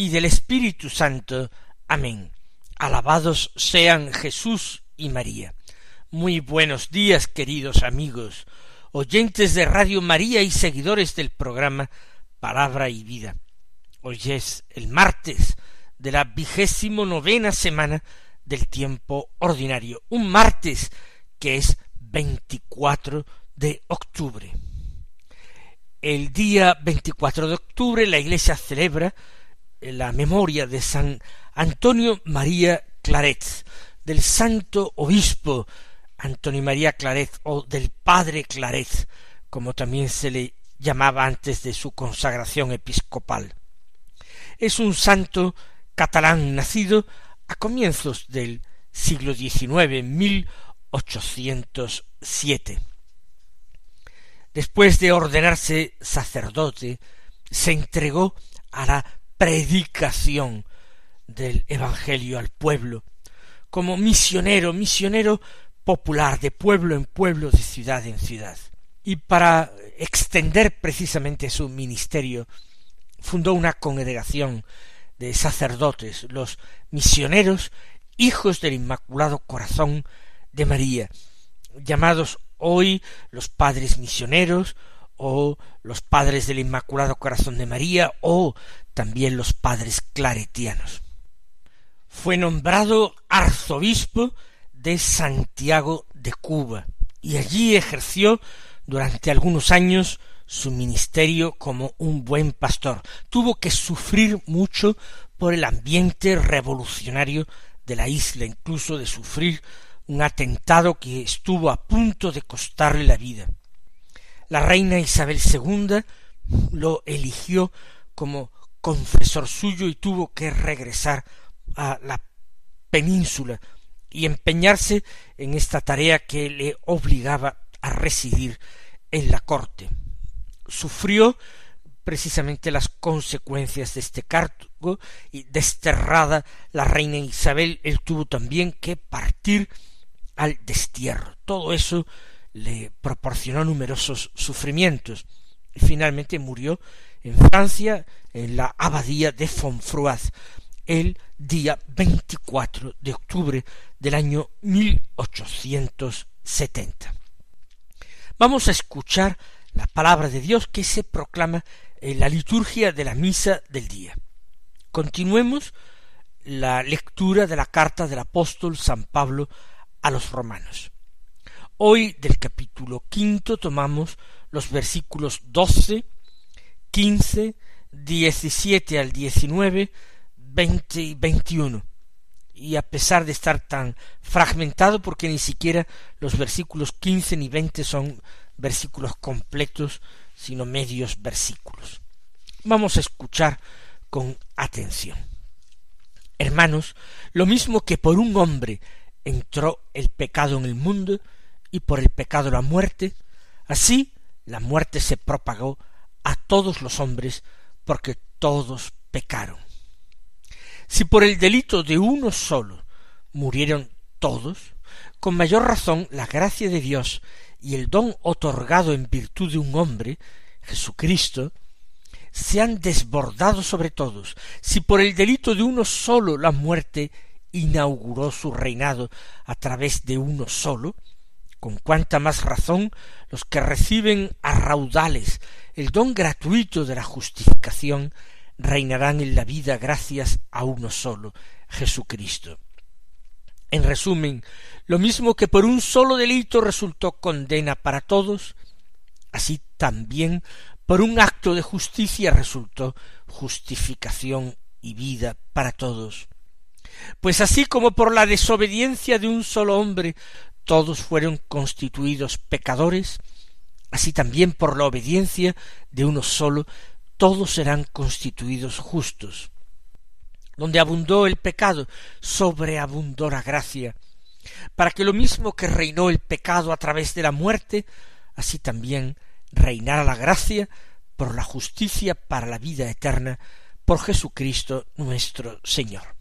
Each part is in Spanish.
y del Espíritu Santo. Amén. Alabados sean Jesús y María. Muy buenos días, queridos amigos oyentes de Radio María y seguidores del programa Palabra y Vida. Hoy es el martes de la vigésimo novena semana del tiempo ordinario, un martes que es 24 de octubre. El día 24 de octubre la Iglesia celebra la memoria de San Antonio María Claret, del santo obispo Antonio María Claret o del Padre Claret, como también se le llamaba antes de su consagración episcopal. Es un santo catalán nacido a comienzos del siglo XIX, mil ochocientos siete. Después de ordenarse sacerdote, se entregó a la predicación del Evangelio al pueblo, como misionero, misionero popular de pueblo en pueblo, de ciudad en ciudad. Y para extender precisamente su ministerio, fundó una congregación de sacerdotes, los misioneros hijos del Inmaculado Corazón de María, llamados hoy los padres misioneros o los padres del Inmaculado Corazón de María o también los padres claretianos. Fue nombrado arzobispo de Santiago de Cuba y allí ejerció durante algunos años su ministerio como un buen pastor. Tuvo que sufrir mucho por el ambiente revolucionario de la isla, incluso de sufrir un atentado que estuvo a punto de costarle la vida. La reina Isabel II lo eligió como confesor suyo y tuvo que regresar a la península y empeñarse en esta tarea que le obligaba a residir en la corte. Sufrió precisamente las consecuencias de este cargo y desterrada la reina Isabel, él tuvo también que partir al destierro. Todo eso le proporcionó numerosos sufrimientos y finalmente murió en Francia en la abadía de Fonfroide el día 24 de octubre del año 1870. Vamos a escuchar la palabra de Dios que se proclama en la liturgia de la misa del día. Continuemos la lectura de la carta del apóstol San Pablo a los romanos. Hoy del capítulo quinto tomamos los versículos doce, quince, diecisiete al diecinueve, veinte y veintiuno y a pesar de estar tan fragmentado porque ni siquiera los versículos quince ni veinte son versículos completos, sino medios versículos. Vamos a escuchar con atención. Hermanos, lo mismo que por un hombre entró el pecado en el mundo y por el pecado la muerte, así la muerte se propagó a todos los hombres porque todos pecaron. Si por el delito de uno solo murieron todos, con mayor razón la gracia de Dios y el don otorgado en virtud de un hombre, Jesucristo, se han desbordado sobre todos. Si por el delito de uno solo la muerte inauguró su reinado a través de uno solo, con cuánta más razón los que reciben a raudales el don gratuito de la justificación reinarán en la vida gracias a uno solo, Jesucristo. En resumen, lo mismo que por un solo delito resultó condena para todos, así también por un acto de justicia resultó justificación y vida para todos. Pues así como por la desobediencia de un solo hombre todos fueron constituidos pecadores, así también por la obediencia de uno solo todos serán constituidos justos. donde abundó el pecado, sobreabundó la gracia, para que lo mismo que reinó el pecado a través de la muerte, así también reinara la gracia por la justicia para la vida eterna, por Jesucristo nuestro Señor.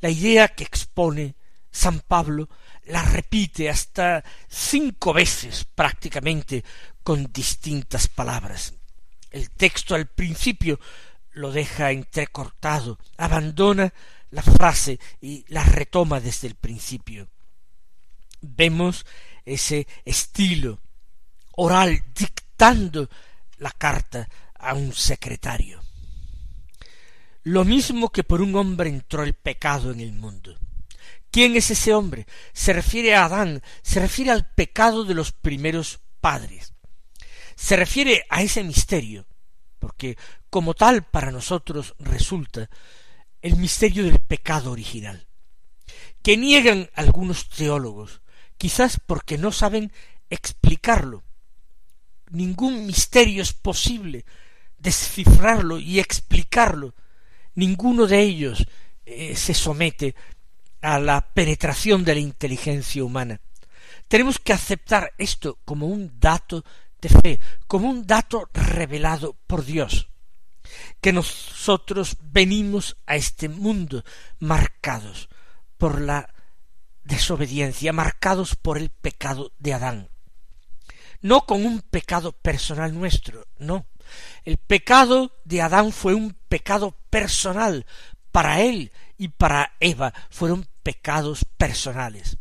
La idea que expone San Pablo la repite hasta cinco veces prácticamente con distintas palabras. El texto al principio lo deja entrecortado, abandona la frase y la retoma desde el principio. Vemos ese estilo oral dictando la carta a un secretario. Lo mismo que por un hombre entró el pecado en el mundo. ¿Quién es ese hombre? Se refiere a Adán, se refiere al pecado de los primeros padres. Se refiere a ese misterio, porque como tal para nosotros resulta el misterio del pecado original, que niegan algunos teólogos, quizás porque no saben explicarlo. Ningún misterio es posible descifrarlo y explicarlo. Ninguno de ellos eh, se somete a la penetración de la inteligencia humana. Tenemos que aceptar esto como un dato de fe, como un dato revelado por Dios, que nosotros venimos a este mundo marcados por la desobediencia, marcados por el pecado de Adán. No con un pecado personal nuestro, no. El pecado de Adán fue un pecado personal para él y para Eva fueron pecados personales.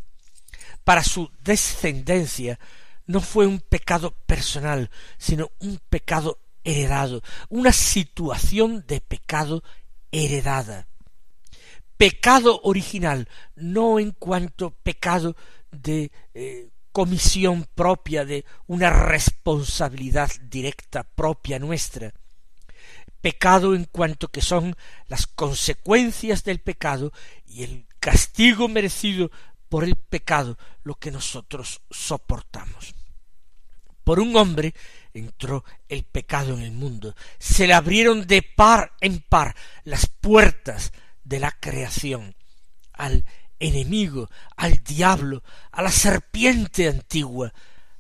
Para su descendencia no fue un pecado personal, sino un pecado heredado, una situación de pecado heredada. Pecado original, no en cuanto pecado de eh, comisión propia, de una responsabilidad directa propia nuestra, pecado en cuanto que son las consecuencias del pecado y el castigo merecido por el pecado lo que nosotros soportamos. Por un hombre entró el pecado en el mundo, se le abrieron de par en par las puertas de la creación al enemigo, al diablo, a la serpiente antigua,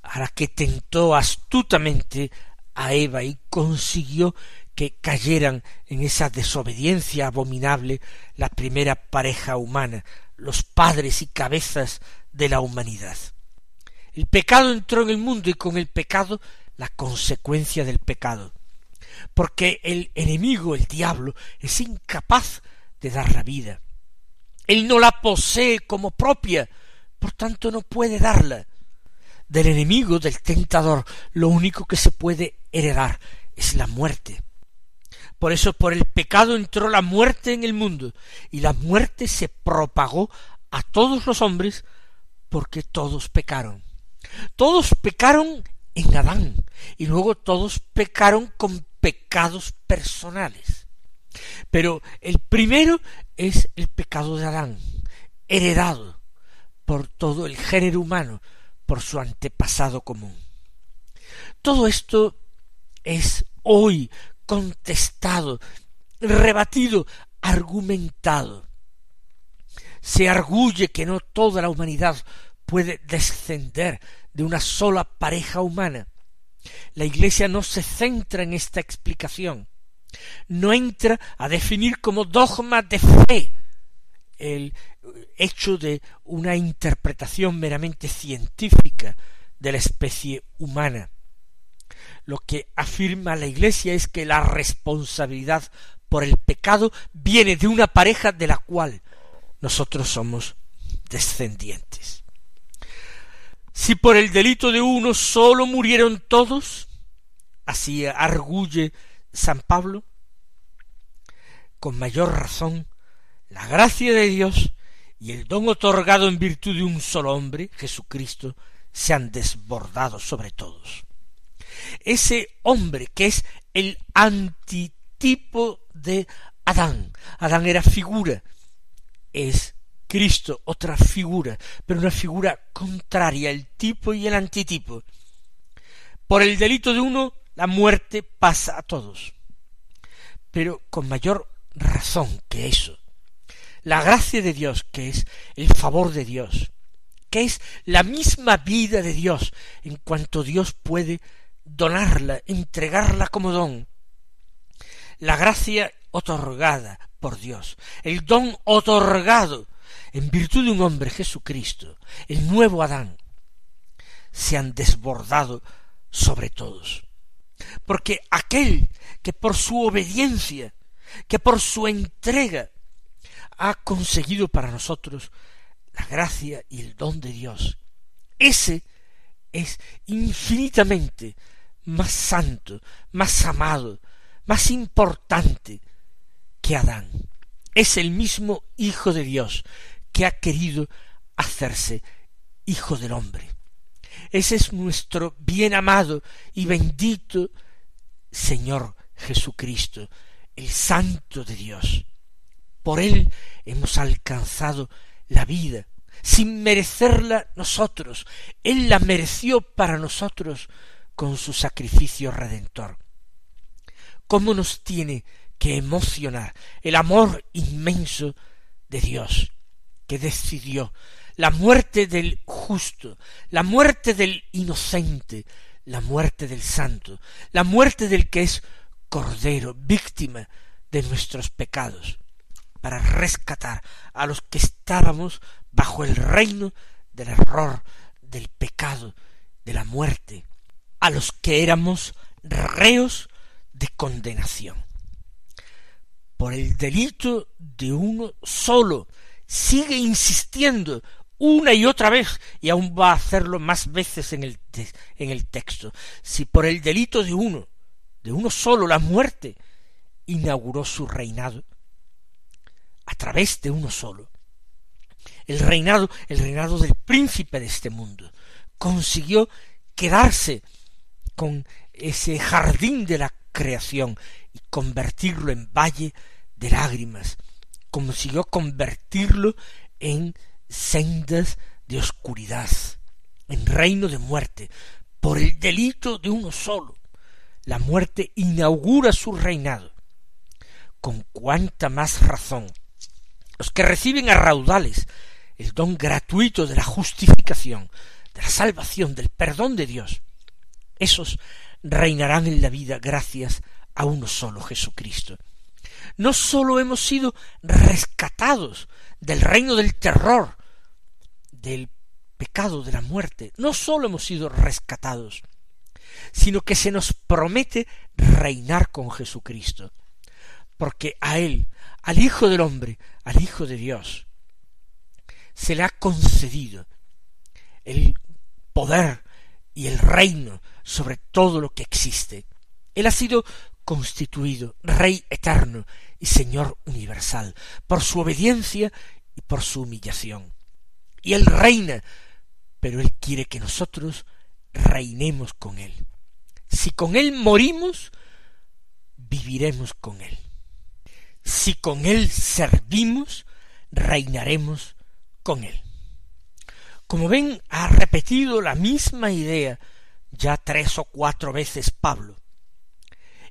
a la que tentó astutamente a Eva y consiguió que cayeran en esa desobediencia abominable la primera pareja humana, los padres y cabezas de la humanidad. El pecado entró en el mundo y con el pecado la consecuencia del pecado, porque el enemigo, el diablo, es incapaz de dar la vida. Él no la posee como propia, por tanto no puede darla. Del enemigo, del tentador, lo único que se puede heredar es la muerte. Por eso por el pecado entró la muerte en el mundo, y la muerte se propagó a todos los hombres porque todos pecaron. Todos pecaron en Adán, y luego todos pecaron con pecados personales. Pero el primero es el pecado de Adán, heredado por todo el género humano, por su antepasado común. Todo esto es hoy contestado, rebatido, argumentado. Se arguye que no toda la humanidad puede descender de una sola pareja humana. La Iglesia no se centra en esta explicación, no entra a definir como dogma de fe el hecho de una interpretación meramente científica de la especie humana lo que afirma la Iglesia es que la responsabilidad por el pecado viene de una pareja de la cual nosotros somos descendientes. Si por el delito de uno sólo murieron todos, así arguye San Pablo, con mayor razón, la gracia de Dios y el don otorgado en virtud de un solo hombre, Jesucristo, se han desbordado sobre todos ese hombre que es el antitipo de Adán. Adán era figura, es Cristo otra figura, pero una figura contraria, el tipo y el antitipo. Por el delito de uno, la muerte pasa a todos. Pero con mayor razón que eso. La gracia de Dios, que es el favor de Dios, que es la misma vida de Dios, en cuanto Dios puede donarla, entregarla como don. La gracia otorgada por Dios, el don otorgado en virtud de un hombre Jesucristo, el nuevo Adán, se han desbordado sobre todos. Porque aquel que por su obediencia, que por su entrega, ha conseguido para nosotros la gracia y el don de Dios, ese es infinitamente más santo, más amado, más importante que Adán. Es el mismo Hijo de Dios que ha querido hacerse Hijo del hombre. Ese es nuestro bien amado y bendito Señor Jesucristo, el Santo de Dios. Por Él hemos alcanzado la vida, sin merecerla nosotros. Él la mereció para nosotros con su sacrificio redentor. ¿Cómo nos tiene que emocionar el amor inmenso de Dios, que decidió la muerte del justo, la muerte del inocente, la muerte del santo, la muerte del que es cordero, víctima de nuestros pecados, para rescatar a los que estábamos bajo el reino del error, del pecado, de la muerte, a los que éramos reos de condenación. Por el delito de uno solo, sigue insistiendo una y otra vez, y aún va a hacerlo más veces en el, en el texto. Si por el delito de uno, de uno solo, la muerte, inauguró su reinado, a través de uno solo, el reinado, el reinado del príncipe de este mundo, consiguió quedarse con ese jardín de la creación y convertirlo en valle de lágrimas, consiguió convertirlo en sendas de oscuridad, en reino de muerte, por el delito de uno solo. La muerte inaugura su reinado. Con cuánta más razón los que reciben a raudales el don gratuito de la justificación, de la salvación, del perdón de Dios, esos reinarán en la vida gracias a uno solo Jesucristo. No sólo hemos sido rescatados del reino del terror, del pecado, de la muerte, no sólo hemos sido rescatados, sino que se nos promete reinar con Jesucristo, porque a Él, al Hijo del hombre, al Hijo de Dios, se le ha concedido el poder y el reino sobre todo lo que existe. Él ha sido constituido Rey eterno y Señor universal, por su obediencia y por su humillación. Y Él reina, pero Él quiere que nosotros reinemos con Él. Si con Él morimos, viviremos con Él. Si con Él servimos, reinaremos con Él. Como ven, ha repetido la misma idea ya tres o cuatro veces Pablo.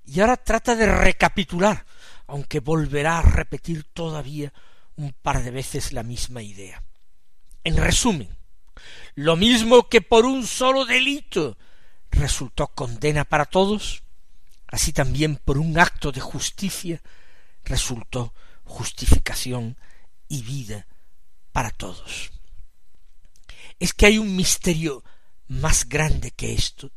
Y ahora trata de recapitular aunque volverá a repetir todavía un par de veces la misma idea. En resumen, lo mismo que por un solo delito resultó condena para todos, así también por un acto de justicia resultó justificación y vida para todos. Es que hay un misterio más grande que esto.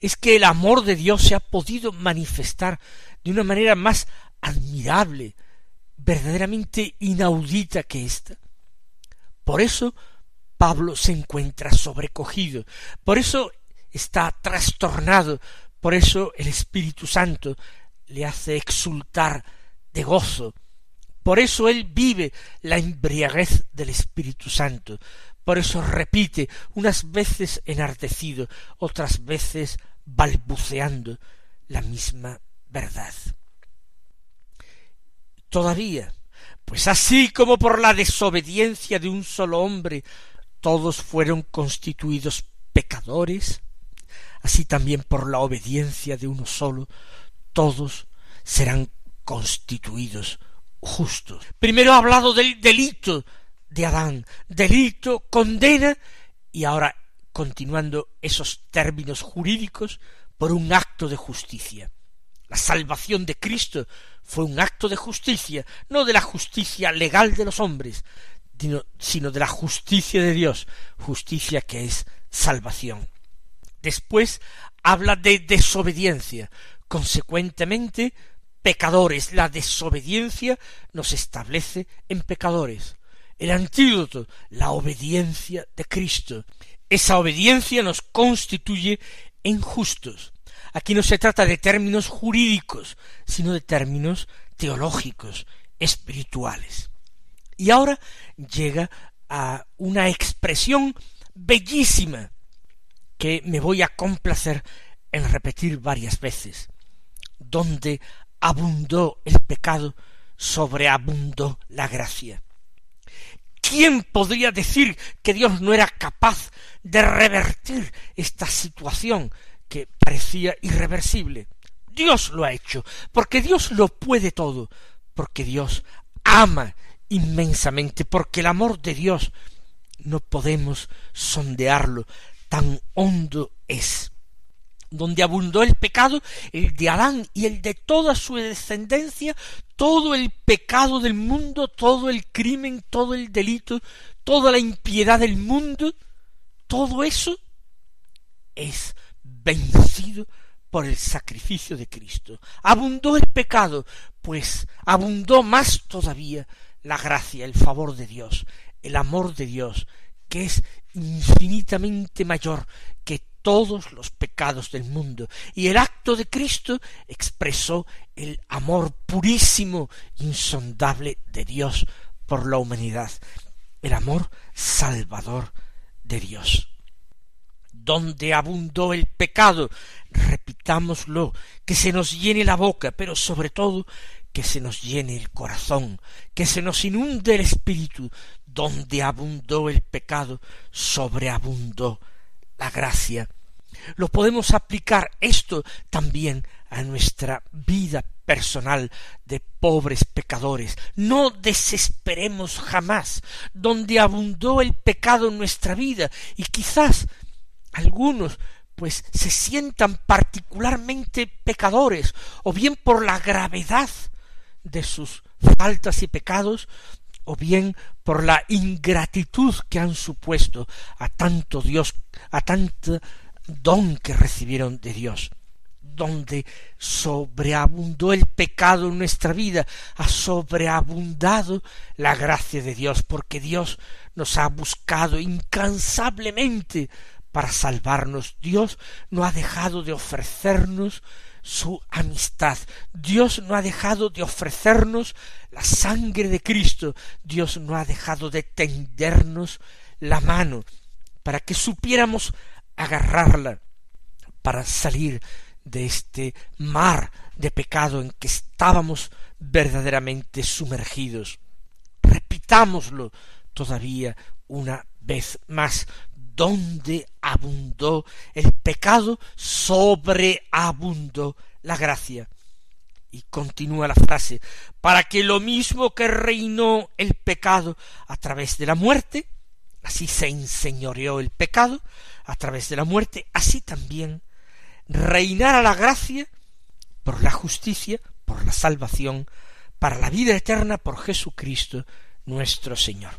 Es que el amor de Dios se ha podido manifestar de una manera más admirable, verdaderamente inaudita que ésta. Por eso Pablo se encuentra sobrecogido, por eso está trastornado, por eso el Espíritu Santo le hace exultar de gozo, por eso él vive la embriaguez del Espíritu Santo, por eso repite unas veces enardecido, otras veces balbuceando la misma verdad. Todavía, pues así como por la desobediencia de un solo hombre todos fueron constituidos pecadores, así también por la obediencia de uno solo todos serán constituidos justos. Primero ha hablado del delito de Adán, delito, condena, y ahora continuando esos términos jurídicos por un acto de justicia. La salvación de Cristo fue un acto de justicia, no de la justicia legal de los hombres, sino de la justicia de Dios, justicia que es salvación. Después habla de desobediencia, consecuentemente pecadores. La desobediencia nos establece en pecadores. El antídoto, la obediencia de Cristo. Esa obediencia nos constituye en justos. Aquí no se trata de términos jurídicos, sino de términos teológicos, espirituales. Y ahora llega a una expresión bellísima que me voy a complacer en repetir varias veces, donde abundó el pecado, sobreabundó la gracia. ¿Quién podría decir que Dios no era capaz de revertir esta situación que parecía irreversible? Dios lo ha hecho, porque Dios lo puede todo, porque Dios ama inmensamente, porque el amor de Dios no podemos sondearlo, tan hondo es. Donde abundó el pecado, el de Adán y el de toda su descendencia, todo el pecado del mundo, todo el crimen, todo el delito, toda la impiedad del mundo, todo eso es vencido por el sacrificio de Cristo. Abundó el pecado, pues abundó más todavía la gracia, el favor de Dios, el amor de Dios, que es infinitamente mayor que todos los pecados del mundo. Y el acto de Cristo expresó el amor purísimo, insondable de Dios por la humanidad, el amor salvador de Dios. Donde abundó el pecado, repitámoslo, que se nos llene la boca, pero sobre todo que se nos llene el corazón, que se nos inunde el espíritu, donde abundó el pecado, sobreabundó la gracia. Lo podemos aplicar esto también a nuestra vida personal de pobres pecadores. No desesperemos jamás donde abundó el pecado en nuestra vida y quizás algunos pues se sientan particularmente pecadores o bien por la gravedad de sus faltas y pecados, o bien por la ingratitud que han supuesto a tanto Dios, a tanto don que recibieron de Dios, donde sobreabundó el pecado en nuestra vida, ha sobreabundado la gracia de Dios, porque Dios nos ha buscado incansablemente para salvarnos. Dios no ha dejado de ofrecernos su amistad. Dios no ha dejado de ofrecernos la sangre de Cristo. Dios no ha dejado de tendernos la mano para que supiéramos agarrarla para salir de este mar de pecado en que estábamos verdaderamente sumergidos. Repitámoslo todavía una vez más donde abundó el pecado, sobreabundó la gracia. Y continúa la frase, para que lo mismo que reinó el pecado a través de la muerte, así se enseñoreó el pecado a través de la muerte, así también reinara la gracia por la justicia, por la salvación, para la vida eterna por Jesucristo nuestro Señor.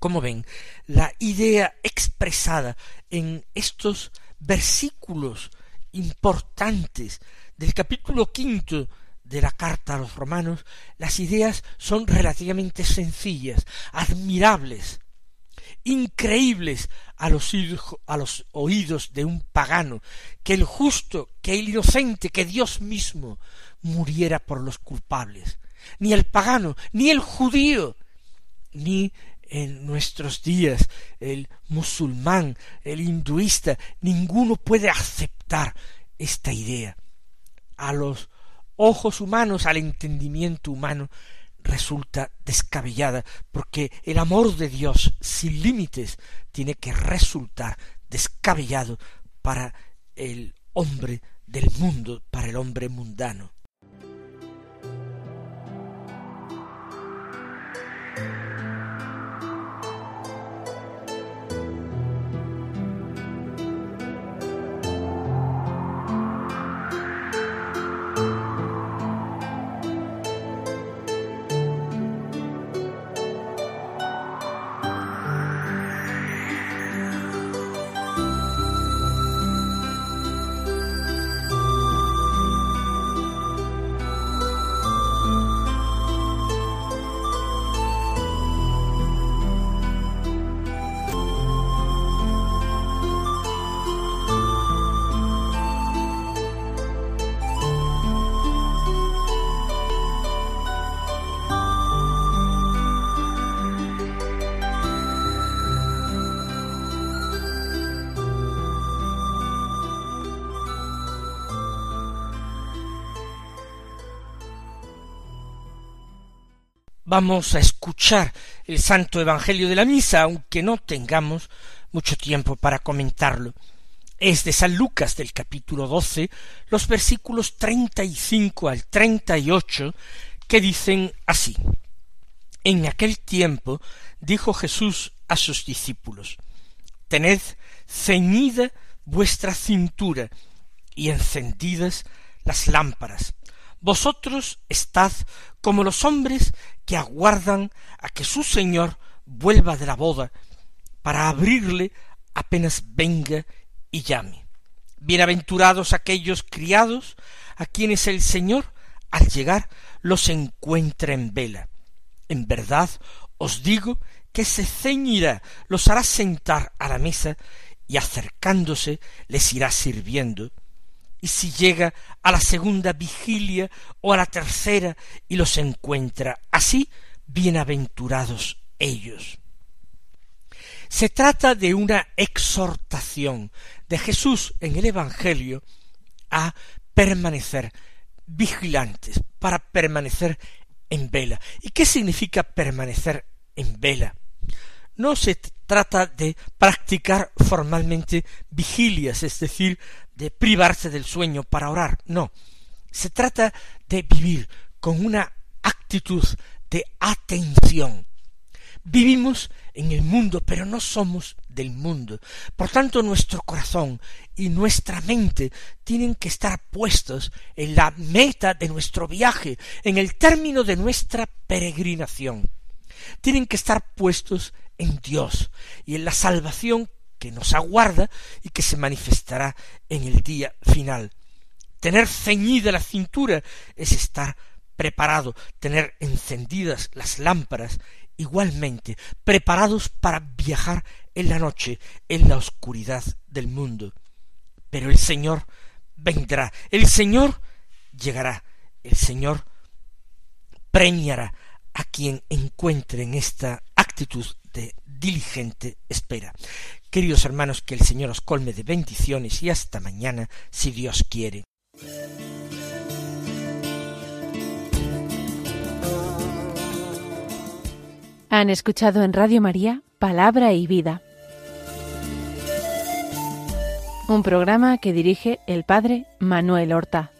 Como ven, la idea expresada en estos versículos importantes del capítulo quinto de la carta a los romanos, las ideas son relativamente sencillas, admirables, increíbles a los, a los oídos de un pagano, que el justo, que el inocente, que Dios mismo muriera por los culpables. Ni el pagano, ni el judío, ni en nuestros días, el musulmán, el hinduista, ninguno puede aceptar esta idea. A los ojos humanos, al entendimiento humano, resulta descabellada, porque el amor de Dios sin límites tiene que resultar descabellado para el hombre del mundo, para el hombre mundano. Vamos a escuchar el Santo Evangelio de la Misa, aunque no tengamos mucho tiempo para comentarlo. Es de San Lucas del capítulo doce, los versículos treinta y cinco al treinta y ocho, que dicen así. En aquel tiempo dijo Jesús a sus discípulos, Tened ceñida vuestra cintura y encendidas las lámparas. Vosotros estad como los hombres que aguardan a que su Señor vuelva de la boda para abrirle apenas venga y llame. Bienaventurados aquellos criados a quienes el Señor al llegar los encuentra en vela. En verdad os digo que se ceñirá, los hará sentar a la mesa y acercándose les irá sirviendo. Y si llega a la segunda vigilia o a la tercera y los encuentra así, bienaventurados ellos. Se trata de una exhortación de Jesús en el Evangelio a permanecer vigilantes, para permanecer en vela. ¿Y qué significa permanecer en vela? No se trata de practicar formalmente vigilias, es decir, de privarse del sueño para orar, no. Se trata de vivir con una actitud de atención. Vivimos en el mundo, pero no somos del mundo. Por tanto, nuestro corazón y nuestra mente tienen que estar puestos en la meta de nuestro viaje, en el término de nuestra peregrinación. Tienen que estar puestos en Dios y en la salvación que nos aguarda y que se manifestará en el día final. Tener ceñida la cintura es estar preparado, tener encendidas las lámparas igualmente, preparados para viajar en la noche, en la oscuridad del mundo. Pero el Señor vendrá, el Señor llegará, el Señor premiará a quien encuentre en esta actitud de diligente espera. Queridos hermanos, que el Señor os colme de bendiciones y hasta mañana, si Dios quiere. Han escuchado en Radio María Palabra y Vida, un programa que dirige el Padre Manuel Horta.